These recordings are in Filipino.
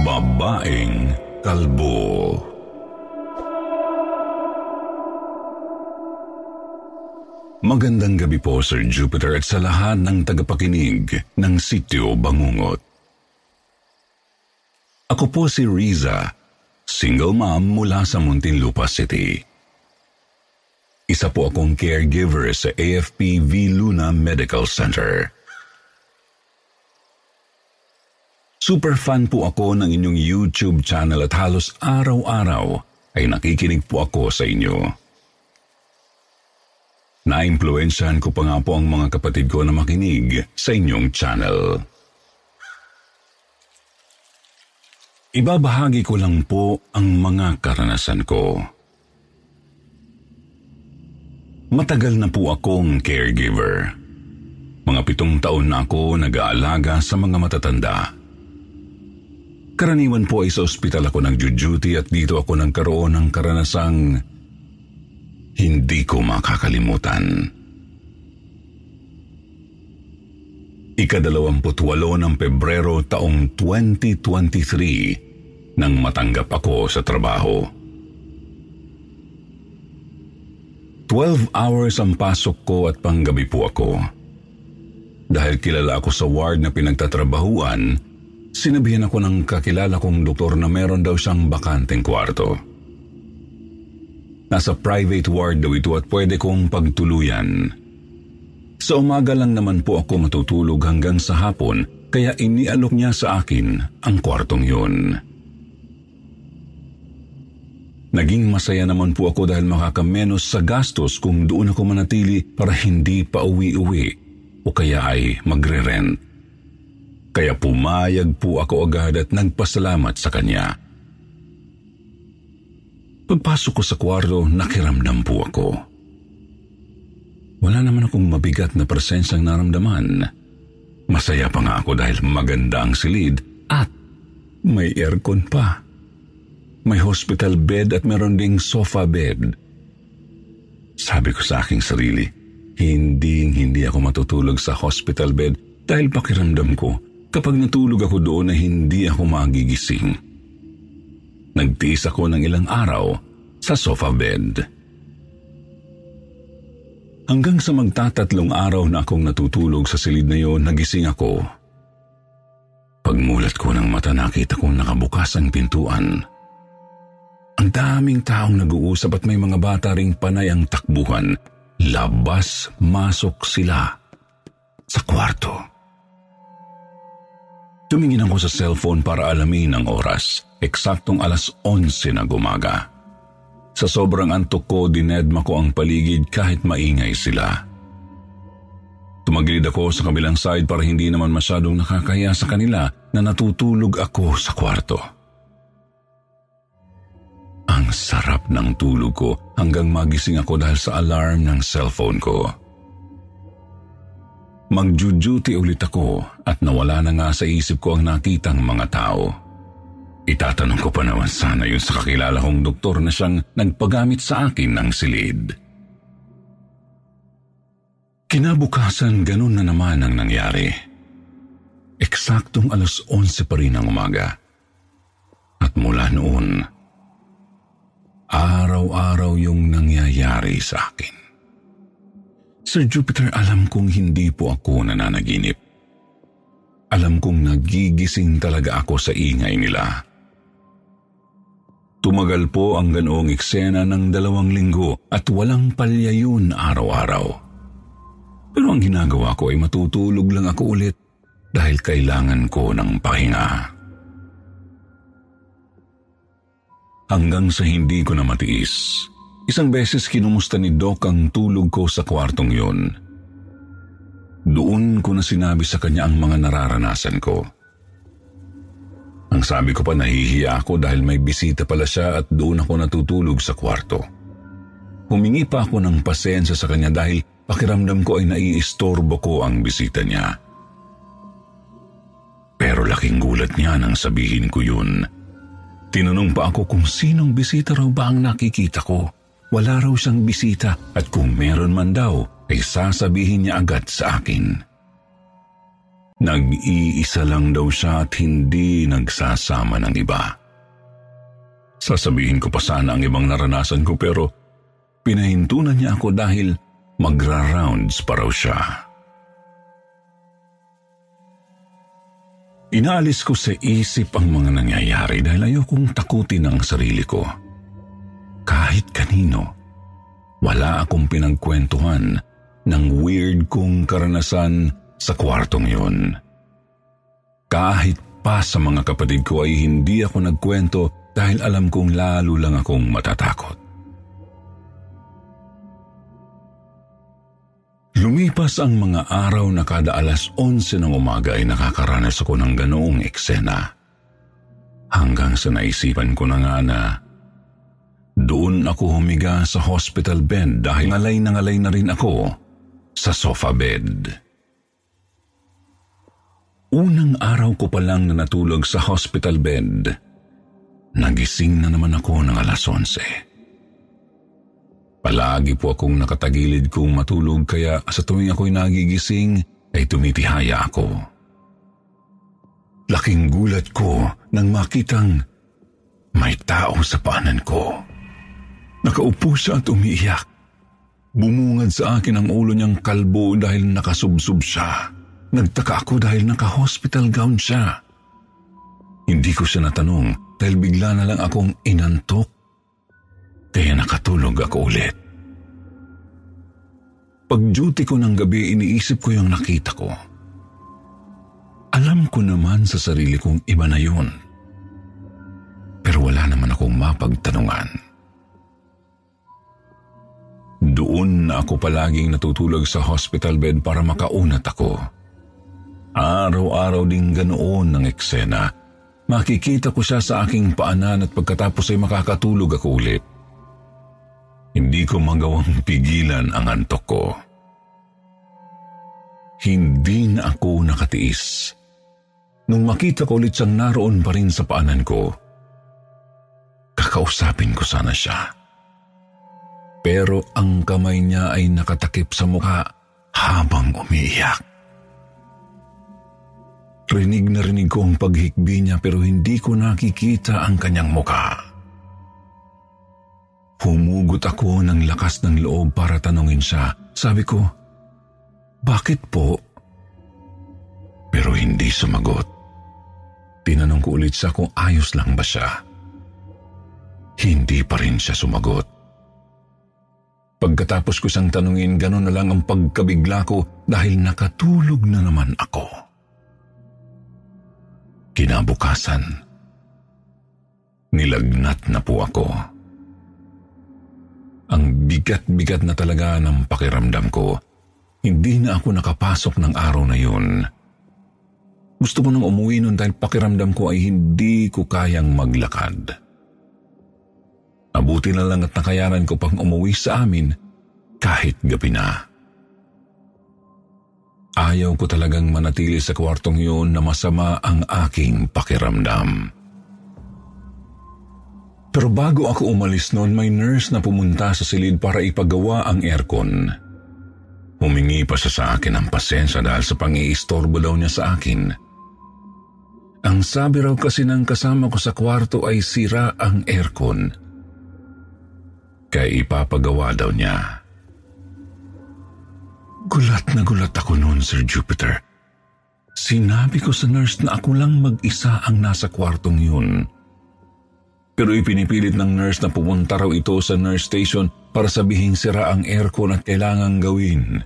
Babaeng Kalbo Magandang gabi po Sir Jupiter at sa lahat ng tagapakinig ng Sityo Bangungot. Ako po si Riza, single mom mula sa Muntinlupa City. Isa po akong caregiver sa AFP V Luna Medical Center. Super fan po ako ng inyong YouTube channel at halos araw-araw ay nakikinig po ako sa inyo. Naimpluensyahan ko pa nga po ang mga kapatid ko na makinig sa inyong channel. Ibabahagi ko lang po ang mga karanasan ko. Matagal na po akong caregiver. Mga pitong taon na ako nag-aalaga sa mga matatanda. Karaniwan po ay sa ospital ako nag-duty at dito ako nagkaroon ng karanasang hindi ko makakalimutan. Ikadalawamputwalo ng Pebrero taong 2023 nang matanggap ako sa trabaho. 12 hours ang pasok ko at panggabi po ako. Dahil kilala ako sa ward na pinagtatrabahuan, sinabihan ako ng kakilala kong doktor na meron daw siyang bakanteng kwarto. Nasa private ward daw ito at pwede kong pagtuluyan. Sa umaga lang naman po ako matutulog hanggang sa hapon kaya inialok niya sa akin ang kwartong yun. Naging masaya naman po ako dahil makakamenos sa gastos kung doon ako manatili para hindi pa uwi-uwi o kaya ay magre-rent. Kaya pumayag po ako agad at nagpasalamat sa kanya. Pagpasok ko sa kwarto, nakiramdam po ako. Wala naman akong mabigat na presensyang naramdaman. Masaya pa nga ako dahil maganda ang silid at may aircon pa. May hospital bed at meron ding sofa bed. Sabi ko sa aking sarili, hindi hindi ako matutulog sa hospital bed dahil pakiramdam ko kapag natulog ako doon na hindi ako magigising. Nagtiis ako ng ilang araw sa sofa bed. Hanggang sa magtatatlong araw na akong natutulog sa silid na yon, nagising ako. Pagmulat ko ng mata nakita kong nakabukas ang pintuan. Ang daming taong nag-uusap at may mga bata ring panay ang takbuhan. Labas, masok sila sa kwarto. Tumingin ako sa cellphone para alamin ang oras. Eksaktong alas 11 na gumaga. Sa sobrang antok ko, dinedma ko ang paligid kahit maingay sila. Tumagilid ako sa kabilang side para hindi naman masyadong nakakaya sa kanila na natutulog ako sa kwarto. Ang sarap ng tulog ko hanggang magising ako dahil sa alarm ng cellphone ko. Magjuduty ulit ako at nawala na nga sa isip ko ang nakitang mga tao. Itatanong ko pa naman sana yun sa kakilala kong doktor na siyang nagpagamit sa akin ng silid. Kinabukasan ganun na naman ang nangyari. Eksaktong alas 11 pa rin ng umaga. At mula noon, araw-araw yung nangyayari sa akin. Sir Jupiter, alam kong hindi po ako nananaginip. Alam kong nagigising talaga ako sa ingay nila. Tumagal po ang ganoong eksena ng dalawang linggo at walang palya yun araw-araw. Pero ang ginagawa ko ay matutulog lang ako ulit dahil kailangan ko ng pahinga. Hanggang sa hindi ko na matiis, isang beses kinumusta ni Doc ang tulog ko sa kwartong yun. Doon ko na sinabi sa kanya ang mga nararanasan ko. Ang sabi ko pa nahihiya ako dahil may bisita pala siya at doon ako natutulog sa kwarto. Humingi pa ako ng pasensya sa kanya dahil pakiramdam ko ay naiistorbo ko ang bisita niya. Pero laking gulat niya nang sabihin ko yun. Tinanong pa ako kung sinong bisita raw ba ang nakikita ko. Wala raw siyang bisita at kung meron man daw ay sasabihin niya agad sa akin. Nag-iisa lang daw siya at hindi nagsasama ng iba. Sasabihin ko pa sana ang ibang naranasan ko pero pinahintunan niya ako dahil magra-rounds pa raw siya. Inaalis ko sa isip ang mga nangyayari dahil ayokong takutin ang sarili ko. Kahit kanino, wala akong pinagkwentuhan ng weird kong karanasan sa kwartong yun. Kahit pa sa mga kapatid ko ay hindi ako nagkwento dahil alam kong lalo lang akong matatakot. Lumipas ang mga araw na kada alas 11 ng umaga ay nakakaranas ako ng ganoong eksena. Hanggang sa naisipan ko na nga na doon ako humiga sa hospital bed dahil ngalay na ngalay na rin ako sa sofa bed. Unang araw ko pa lang na natulog sa hospital bed, nagising na naman ako ng alas 11. Palagi po akong nakatagilid kung matulog kaya sa tuwing ako'y nagigising ay tumitihaya ako. Laking gulat ko nang makitang may tao sa paanan ko. Nakaupo siya at umiiyak. Bumungad sa akin ang ulo niyang kalbo dahil nakasubsob siya. Nagtaka ako dahil naka-hospital gown siya. Hindi ko siya natanong dahil bigla na lang akong inantok. Kaya nakatulog ako ulit. Pag-duty ko ng gabi, iniisip ko yung nakita ko. Alam ko naman sa sarili kong iba na yun. Pero wala naman akong mapagtanungan. Doon ako palaging natutulog sa hospital bed para makaunat ako. Araw-araw ding ganoon ng eksena. Makikita ko siya sa aking paanan at pagkatapos ay makakatulog ako ulit. Hindi ko magawang pigilan ang antok ko. Hindi na ako nakatiis. Nung makita ko ulit siyang naroon pa rin sa paanan ko, kakausapin ko sana siya. Pero ang kamay niya ay nakatakip sa mukha habang umiiyak. Rinig na rinig ko ang paghikbi niya pero hindi ko nakikita ang kanyang muka. Humugot ako ng lakas ng loob para tanungin siya. Sabi ko, bakit po? Pero hindi sumagot. Tinanong ko ulit siya kung ayos lang ba siya. Hindi pa rin siya sumagot. Pagkatapos ko siyang tanungin, gano'n na lang ang pagkabigla ko dahil nakatulog na naman ako. Kinabukasan, nilagnat na po ako. Ang bigat-bigat na talaga ng pakiramdam ko. Hindi na ako nakapasok ng araw na yun. Gusto ko nang umuwi nun dahil pakiramdam ko ay hindi ko kayang maglakad. Abuti na lang at nakayanan ko pang umuwi sa amin kahit gabi na. Ayaw ko talagang manatili sa kwartong yun na masama ang aking pakiramdam. Pero bago ako umalis noon, may nurse na pumunta sa silid para ipagawa ang aircon. Humingi pa siya sa akin ng pasensya dahil sa pang-iistorbo daw niya sa akin. Ang sabi raw kasi ng kasama ko sa kwarto ay sira ang aircon. Kaya ipapagawa daw niya. Gulat na gulat ako noon, Sir Jupiter. Sinabi ko sa nurse na ako lang mag-isa ang nasa kwartong yun. Pero ipinipilit ng nurse na pumunta raw ito sa nurse station para sabihing sira ang aircon at kailangang gawin.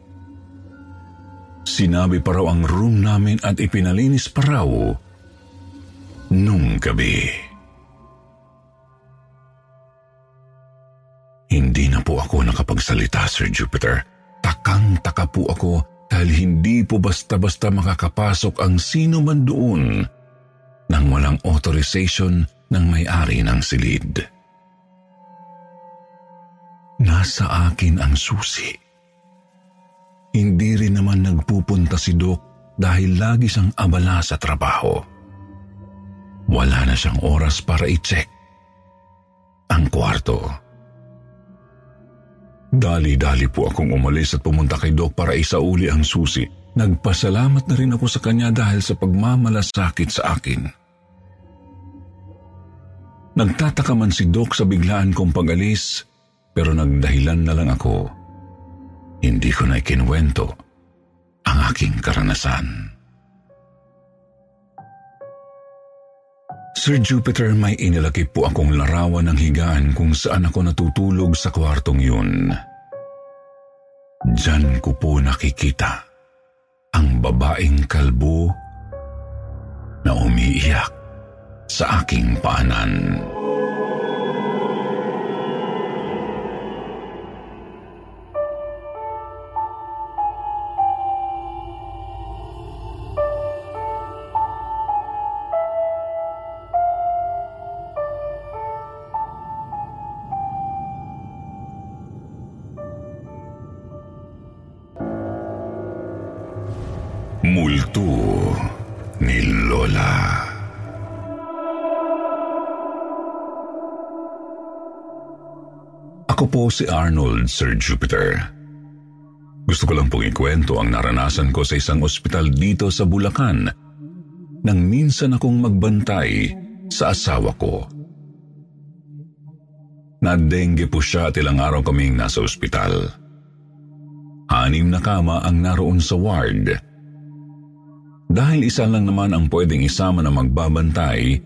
Sinabi pa raw ang room namin at ipinalinis pa raw nung gabi. Nakapagsalita, Sir Jupiter. Takang-taka po ako dahil hindi po basta-basta makakapasok ang sino man doon nang walang authorization ng may-ari ng silid. Nasa akin ang susi. Hindi rin naman nagpupunta si Doc dahil lagi siyang abala sa trabaho. Wala na siyang oras para i-check ang kwarto. Dali-dali po akong umalis at pumunta kay Doc para isauli ang susi. Nagpasalamat na rin ako sa kanya dahil sa pagmamalasakit sa akin. Nagtataka man si Doc sa biglaan kong pag-alis, pero nagdahilan na lang ako. Hindi ko na ikinwento ang aking karanasan. Sir Jupiter, may inilagay po akong larawan ng higaan kung saan ako natutulog sa kwartong yun. Diyan ko po nakikita ang babaeng kalbo na umiiyak sa aking paanan. Si Arnold, Sir Jupiter. Gusto ko lang pong ikwento ang naranasan ko sa isang ospital dito sa Bulacan nang minsan akong magbantay sa asawa ko. Nadengge po siya at ilang araw kaming nasa ospital. Anim na kama ang naroon sa ward. Dahil isa lang naman ang pwedeng isama na magbabantay,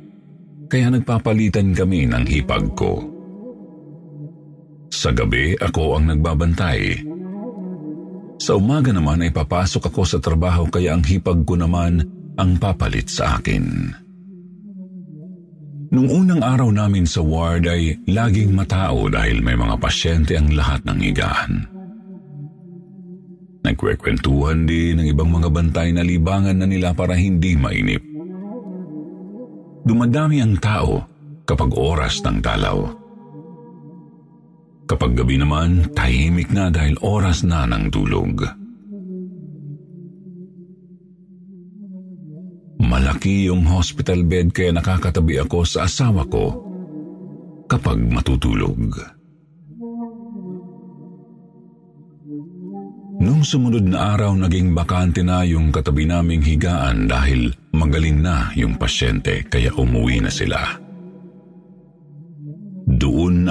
kaya nagpapalitan kami ng hipag ko. Sa gabi, ako ang nagbabantay. Sa umaga naman ay papasok ako sa trabaho kaya ang hipag ko naman ang papalit sa akin. Nung unang araw namin sa ward ay laging matao dahil may mga pasyente ang lahat ng higaan. Nagkwekwentuhan din ng ibang mga bantay na libangan na nila para hindi mainip. Dumadami ang tao kapag oras ng dalaw. Kapag gabi naman, tahimik na dahil oras na ng tulog. Malaki yung hospital bed kaya nakakatabi ako sa asawa ko kapag matutulog. Nung sumunod na araw, naging bakante na yung katabi naming higaan dahil magaling na yung pasyente kaya umuwi na sila.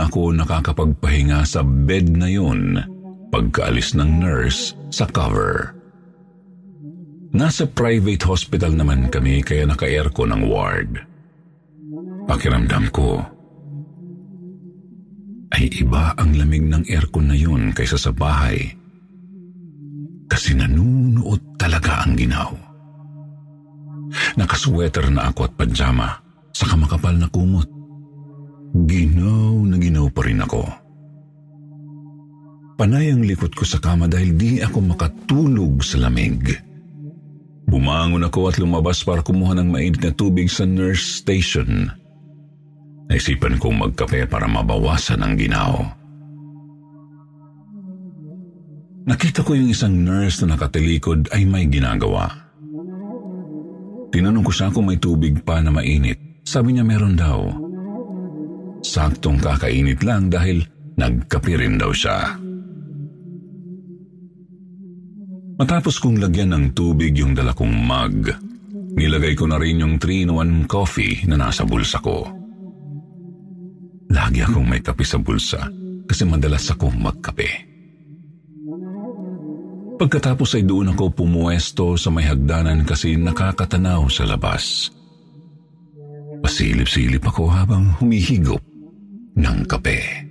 Ako nakakapagpahinga sa bed na yun pagkaalis ng nurse sa cover. Nasa private hospital naman kami kaya naka-aircon ang ward. Pakiramdam ko ay iba ang lamig ng aircon na yun kaysa sa bahay kasi nanunuot talaga ang ginaw. Nakasweater na ako at pajama sa kamakapal na kumot. Ginaw na ginaw pa rin ako. Panay ang likot ko sa kama dahil di ako makatulog sa lamig. Bumangon ako at lumabas para kumuha ng mainit na tubig sa nurse station. Naisipan kong magkape para mabawasan ang ginaw. Nakita ko yung isang nurse na nakatilikod ay may ginagawa. Tinanong ko siya kung may tubig pa na mainit. Sabi niya meron daw. Saktong kakainit lang dahil nagkape rin daw siya. Matapos kong lagyan ng tubig yung dala kong mug, nilagay ko na rin yung 3-in-1 coffee na nasa bulsa ko. Lagi akong may kape sa bulsa kasi madalas akong magkape. Pagkatapos ay doon ako pumuesto sa may hagdanan kasi nakakatanaw sa labas. Pasilip-silip ako habang humihigop ng kape.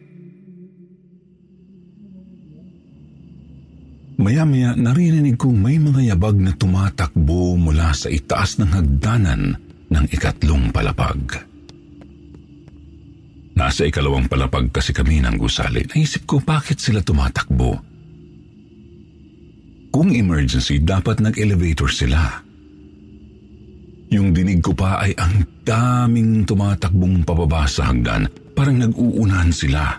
Maya-maya naririnig kong may mga yabag na tumatakbo mula sa itaas ng hagdanan ng ikatlong palapag. Nasa ikalawang palapag kasi kami ng gusali. Naisip ko bakit sila tumatakbo. Kung emergency, dapat nag-elevator sila. Yung dinig ko pa ay ang daming tumatakbong pababa sa hagdan. Parang nag-uunahan sila.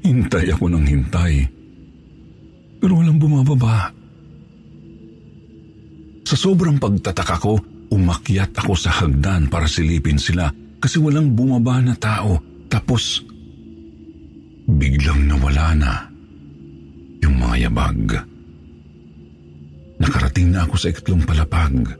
Hintay ako ng hintay. Pero walang bumababa. Sa sobrang pagtataka ko, umakyat ako sa hagdan para silipin sila kasi walang bumaba na tao. Tapos, biglang nawala na yung mga yabag. Nakarating na ako sa ikatlong palapag.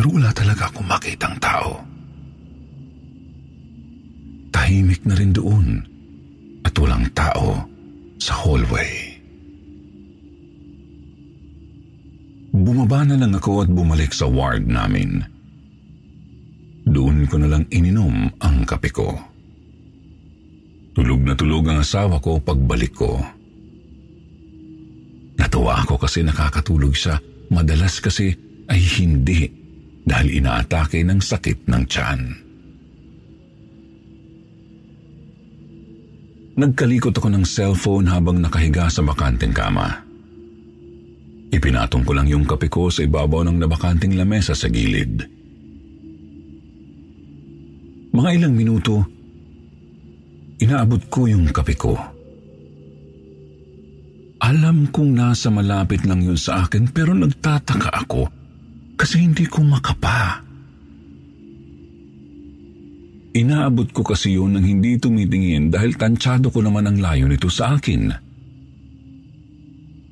Pero wala talaga akong makitang tao. Tahimik na rin doon at walang tao sa hallway. Bumaba na lang ako at bumalik sa ward namin. Doon ko na lang ininom ang kape ko. Tulog na tulog ang asawa ko pagbalik ko. Natuwa ako kasi nakakatulog siya. Madalas kasi ay hindi dahil inaatake ng sakit ng tiyan. Nagkalikot ako ng cellphone habang nakahiga sa bakanteng kama. Ipinatong ko lang yung kape ko sa ibabaw ng nabakanting lamesa sa gilid. Mga ilang minuto, inaabot ko yung kape ko. Alam kong nasa malapit lang yun sa akin pero nagtataka ako kasi hindi ko makapa. Inaabot ko kasi yun nang hindi tumitingin dahil tansyado ko naman ang layo nito sa akin.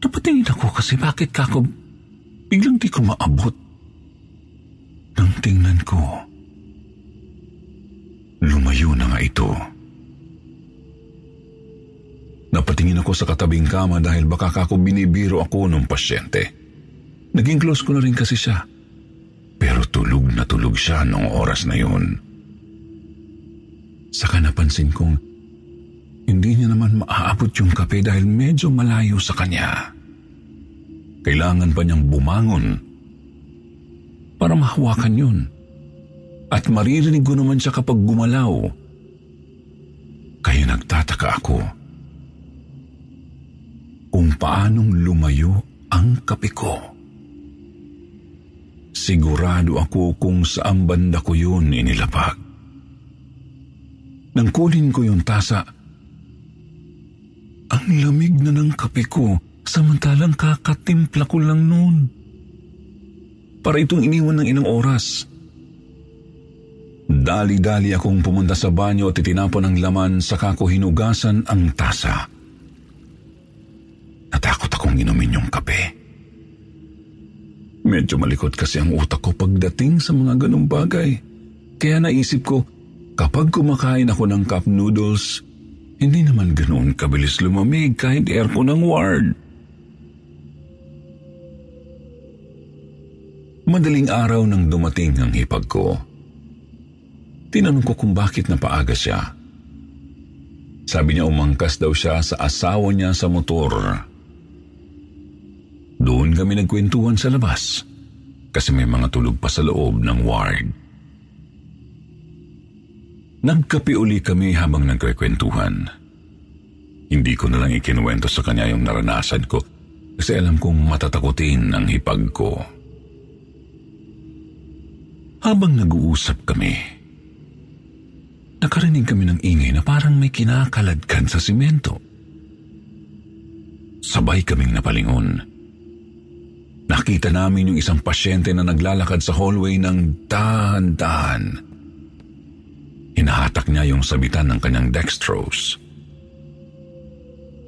Napatingin ako kasi bakit kako biglang di ko maabot. Nang tingnan ko, lumayo na nga ito. Napatingin ako sa katabing kama dahil baka kako binibiro ako ng pasyente. Naging close ko na rin kasi siya. Pero tulog na tulog siya noong oras na yun. Saka napansin kong hindi niya naman maaabot yung kape dahil medyo malayo sa kanya. Kailangan pa niyang bumangon para mahawakan yun. At maririnig ko naman siya kapag gumalaw. Kaya nagtataka ako kung paanong lumayo ang kape ko. Sigurado ako kung saan banda ko yun inilapag. Nang kunin ko yung tasa, ang Ang lamig na ng kape ko, samantalang kakatimpla ko lang noon. Para itong iniwan ng ilang oras. Dali-dali akong pumunta sa banyo at itinapon ang laman saka ko hinugasan ang tasa. Natakot akong inumin yung kape. Medyo malikot kasi ang utak ko pagdating sa mga ganong bagay. Kaya naisip ko, kapag kumakain ako ng cup noodles, hindi naman ganoon kabilis lumamig kahit aircon ng ward. Madaling araw nang dumating ang hipag ko. Tinanong ko kung bakit napaaga siya. Sabi niya umangkas daw siya sa asawa niya sa motor. Doon kami nagkwentuhan sa labas kasi may mga tulog pa sa loob ng ward. Nagkape uli kami habang nagkwentuhan. Hindi ko na lang ikinuwento sa kanya yung naranasan ko kasi alam kong matatakutin ang hipag ko. Habang nag-uusap kami, nakarinig kami ng ingay na parang may kinakaladkad sa simento. Sabay kaming napalingon. Nakita namin yung isang pasyente na naglalakad sa hallway ng dahan-dahan. Hinahatak niya yung sabitan ng kanyang dextrose.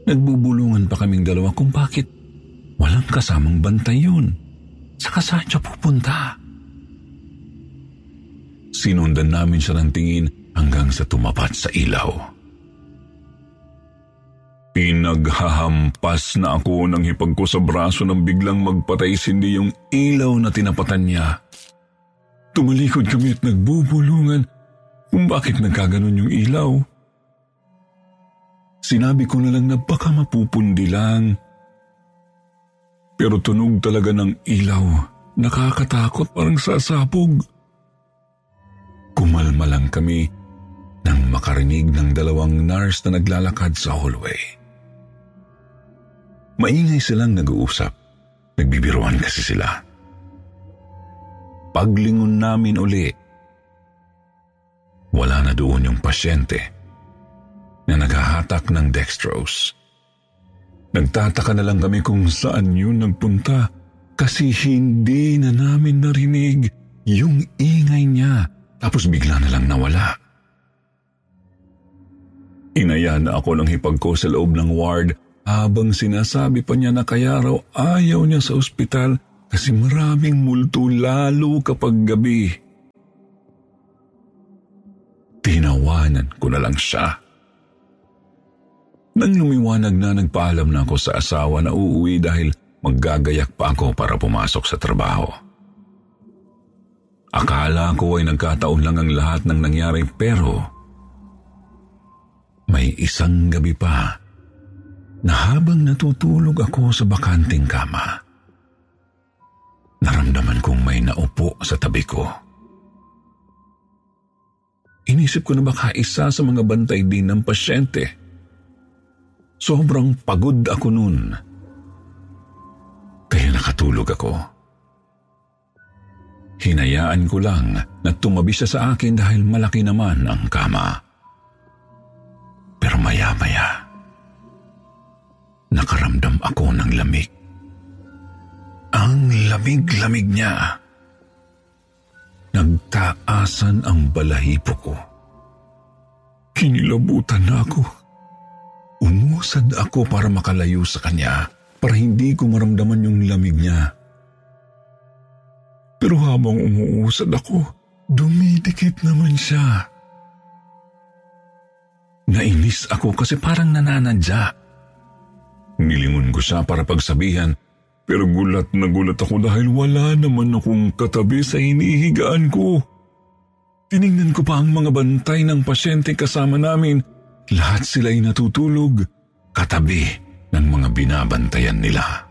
Nagbubulungan pa kaming dalawa kung bakit walang kasamang bantay yun. Saka saan siya pupunta? Sinundan namin siya ng tingin hanggang sa tumapat sa ilaw. Pinaghahampas na ako ng hipag ko sa braso nang biglang magpatay sindi yung ilaw na tinapatan niya. Tumalikod kami at nagbubulungan kung bakit nagkaganon yung ilaw. Sinabi ko na lang na baka mapupundi lang. Pero tunog talaga ng ilaw. Nakakatakot parang sasabog. Kumalma lang kami nang makarinig ng dalawang nurse na naglalakad sa hallway. Maingay silang nag-uusap. Nagbibiruan kasi sila. Paglingon namin uli, wala na doon yung pasyente na naghahatak ng dextrose. Nagtataka na lang kami kung saan yun nagpunta kasi hindi na namin narinig yung ingay niya tapos bigla na lang nawala. Inaya na ako ng hipag ko sa loob ng ward habang sinasabi pa niya na kaya raw ayaw niya sa ospital kasi maraming multo lalo kapag gabi. Tinawanan ko na lang siya. Nang lumiwanag na nagpaalam na ako sa asawa na uuwi dahil maggagayak pa ako para pumasok sa trabaho. Akala ko ay nagkataon lang ang lahat ng nangyari pero may isang gabi pa na habang natutulog ako sa bakanting kama, naramdaman kong may naupo sa tabi ko. Inisip ko na baka isa sa mga bantay din ng pasyente. Sobrang pagod ako noon. Kaya nakatulog ako. Hinayaan ko lang na tumabi siya sa akin dahil malaki naman ang kama. Pero maya-maya, nakaramdam ako ng lamig. Ang lamig-lamig niya. Nagtaasan ang balahibo ko. Kinilabutan na ako. Umusad ako para makalayo sa kanya para hindi ko maramdaman yung lamig niya. Pero habang umuusad ako, dumidikit naman siya. Nainis ako kasi parang nananadya. Nilingon ko siya para pagsabihan, pero gulat na gulat ako dahil wala naman akong katabi sa hinihigaan ko. Tiningnan ko pa ang mga bantay ng pasyente kasama namin. Lahat sila'y natutulog, katabi ng mga binabantayan nila.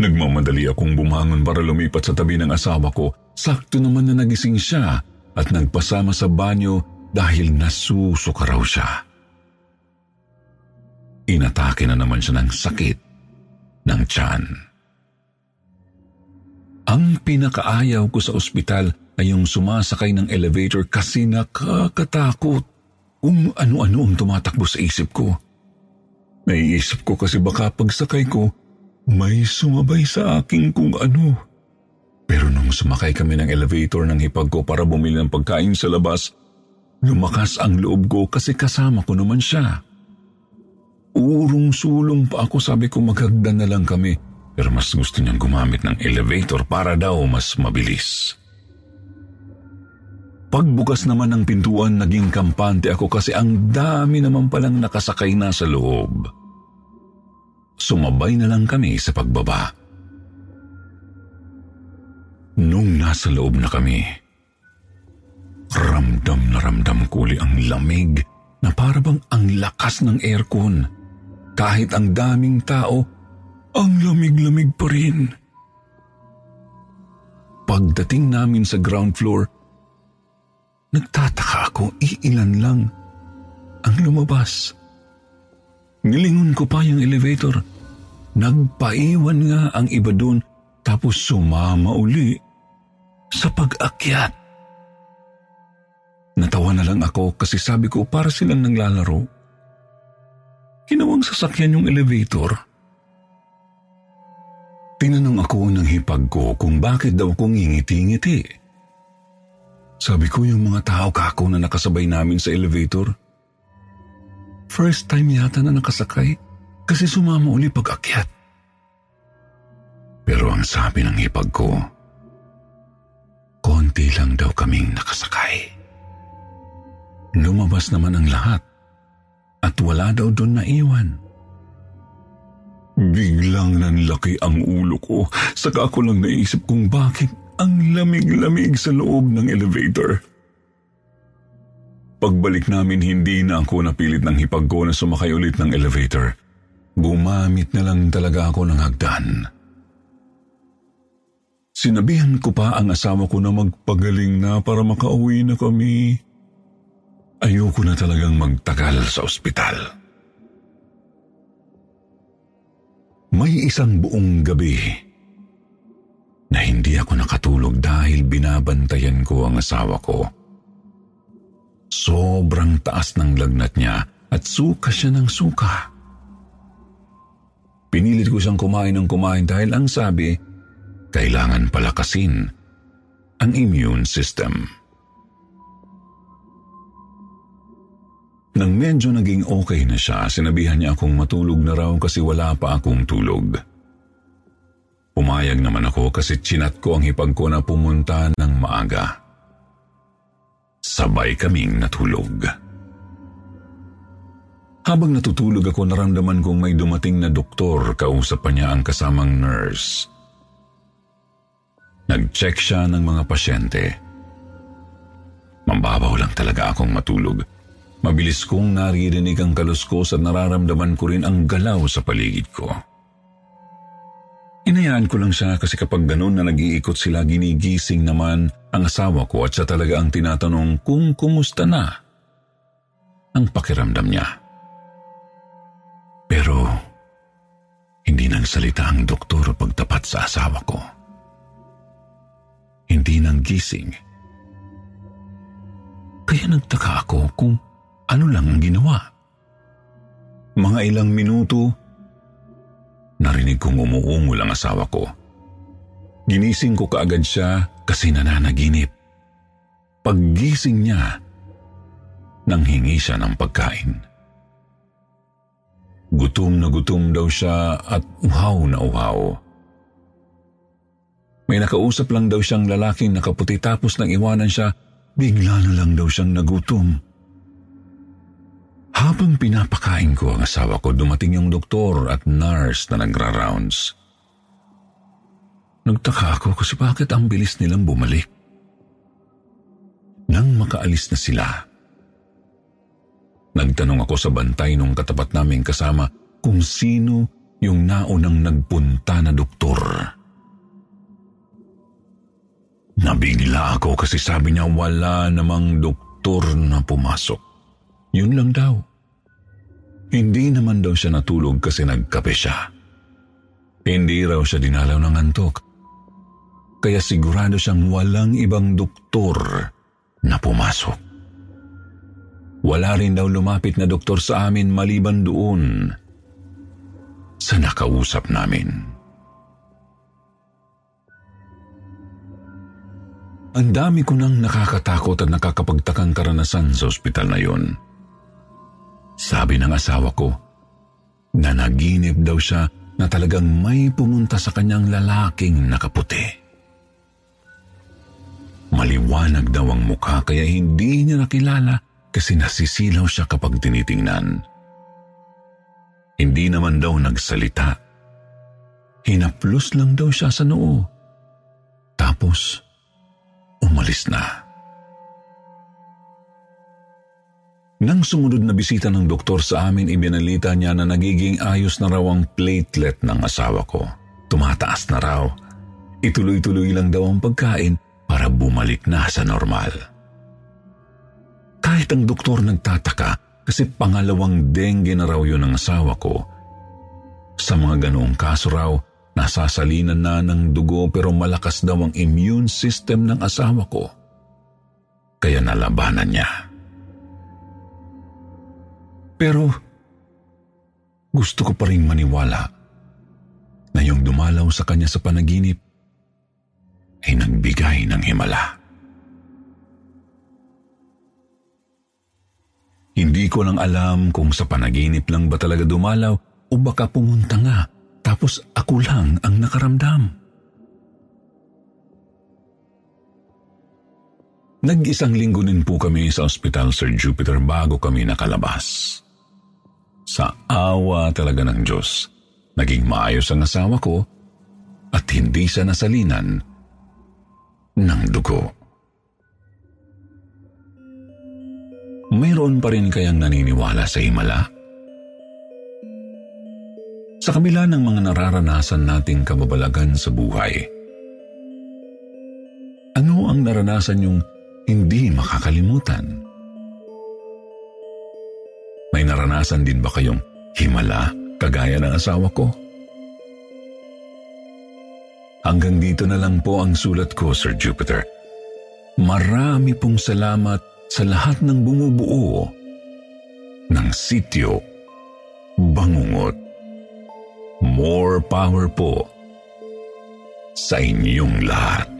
Nagmamadali akong bumangon para lumipat sa tabi ng asawa ko. Sakto naman na nagising siya at nagpasama sa banyo dahil nasusuka raw siya. Inatake na naman siya ng sakit ng tiyan. Ang pinakaayaw ko sa ospital ay yung sumasakay ng elevator kasi nakakatakot. kung ano-ano ang tumatakbo sa isip ko. Naiisip ko kasi baka pagsakay ko, may sumabay sa akin kung ano. Pero nung sumakay kami ng elevator ng hipag ko para bumili ng pagkain sa labas, lumakas ang loob ko kasi kasama ko naman siya. Urong-sulong pa ako sabi ko maghagdan na lang kami pero mas gusto niyang gumamit ng elevator para daw mas mabilis. Pagbukas naman ng pintuan, naging kampante ako kasi ang dami naman palang nakasakay na sa loob. Sumabay na lang kami sa pagbaba. Nung nasa loob na kami, ramdam na ramdam ko ang lamig na parabang ang lakas ng aircon. Kahit ang daming tao, ang lamig-lamig pa rin. Pagdating namin sa ground floor, Nagtataka ako, iilan lang ang lumabas. Nilingon ko pa yung elevator. Nagpaiwan nga ang iba doon tapos sumama uli sa pag-akyat. Natawa na lang ako kasi sabi ko para silang naglalaro. Kinawang sasakyan yung elevator. Tinanong ako ng hipag ko kung bakit daw kong ngingiti-ngiti. Sabi ko yung mga tao kako na nakasabay namin sa elevator. First time yata na nakasakay kasi sumama uli pag akyat. Pero ang sabi ng hipag ko, konti lang daw kaming nakasakay. Lumabas naman ang lahat at wala daw doon na iwan. Biglang nanlaki ang ulo ko, saka ako lang naisip kung bakit ang lamig-lamig sa loob ng elevator. Pagbalik namin, hindi na ako napilit ng hipag ko na sumakay ulit ng elevator. Gumamit na lang talaga ako ng hagdan. Sinabihan ko pa ang asawa ko na magpagaling na para makauwi na kami. Ayoko na talagang magtagal sa ospital. May isang buong gabi na hindi ako nakatulog dahil binabantayan ko ang asawa ko. Sobrang taas ng lagnat niya at suka siya ng suka. Pinilit ko siyang kumain ng kumain dahil ang sabi, kailangan palakasin ang immune system. Nang medyo naging okay na siya, sinabihan niya akong matulog na raw kasi wala pa akong tulog. Pumayag naman ako kasi chinat ko ang hipag ko na pumunta ng maaga. Sabay kaming natulog. Habang natutulog ako, naramdaman kong may dumating na doktor, kausap pa niya ang kasamang nurse. Nag-check siya ng mga pasyente. Mambabaw lang talaga akong matulog. Mabilis kong naririnig ang kaluskos at nararamdaman ko rin ang galaw sa paligid ko. Inayaan ko lang siya kasi kapag ganun na nag-iikot sila, ginigising naman ang asawa ko at siya talaga ang tinatanong kung kumusta na ang pakiramdam niya. Pero hindi nang salita ang doktor pagtapat sa asawa ko. Hindi nang gising. Kaya nagtaka ako kung ano lang ang ginawa. Mga ilang minuto, Narinig kong umuungol ang asawa ko. Ginising ko kaagad siya kasi nananaginip. Paggising niya, nanghingi siya ng pagkain. Gutom na gutom daw siya at uhaw na uhaw. May nakausap lang daw siyang lalaking nakaputi tapos nang iwanan siya, bigla na lang daw siyang nagutom. Habang pinapakain ko ang asawa ko, dumating yung doktor at nurse na nagra-rounds. Nagtaka ako kasi bakit ang bilis nilang bumalik. Nang makaalis na sila, nagtanong ako sa bantay nung katapat naming kasama kung sino yung naunang nagpunta na doktor. Nabigla ako kasi sabi niya wala namang doktor na pumasok. Yun lang daw. Hindi naman daw siya natulog kasi nagkape siya. Hindi raw siya dinalaw ng antok. Kaya sigurado siyang walang ibang doktor na pumasok. Wala rin daw lumapit na doktor sa amin maliban doon sa nakausap namin. Ang dami ko nang nakakatakot at nakakapagtakang karanasan sa ospital na yun. Sabi ng asawa ko, na naginip daw siya na talagang may pumunta sa kanyang lalaking nakaputi. Maliwanag daw ang mukha kaya hindi niya nakilala kasi nasisilaw siya kapag tinitingnan. Hindi naman daw nagsalita. Hinaplos lang daw siya sa noo. Tapos, umalis na. Nang sumunod na bisita ng doktor sa amin, ibinalita niya na nagiging ayos na raw ang platelet ng asawa ko. Tumataas na raw. Ituloy-tuloy lang daw ang pagkain para bumalik na sa normal. Kahit ang doktor nagtataka kasi pangalawang dengue na raw yun ng asawa ko. Sa mga ganoong kaso raw, Nasasalinan na ng dugo pero malakas daw ang immune system ng asawa ko. Kaya nalabanan niya. Pero gusto ko pa rin maniwala na yung dumalaw sa kanya sa panaginip ay nagbigay ng himala. Hindi ko lang alam kung sa panaginip lang ba talaga dumalaw o baka pumunta nga tapos ako lang ang nakaramdam. Nag-isang linggo din po kami sa Hospital Sir Jupiter bago kami nakalabas. Sa awa talaga ng Diyos, naging maayos ang asawa ko at hindi siya nasalinan ng dugo. Mayroon pa rin kayang naniniwala sa himala? Sa kabila ng mga nararanasan nating kababalagan sa buhay, ano ang naranasan yung hindi makakalimutan? Naranasan din ba kayong himala kagaya ng asawa ko? Hanggang dito na lang po ang sulat ko, Sir Jupiter. Marami pong salamat sa lahat ng bumubuo ng sityo Bangungot. More power po sa inyong lahat.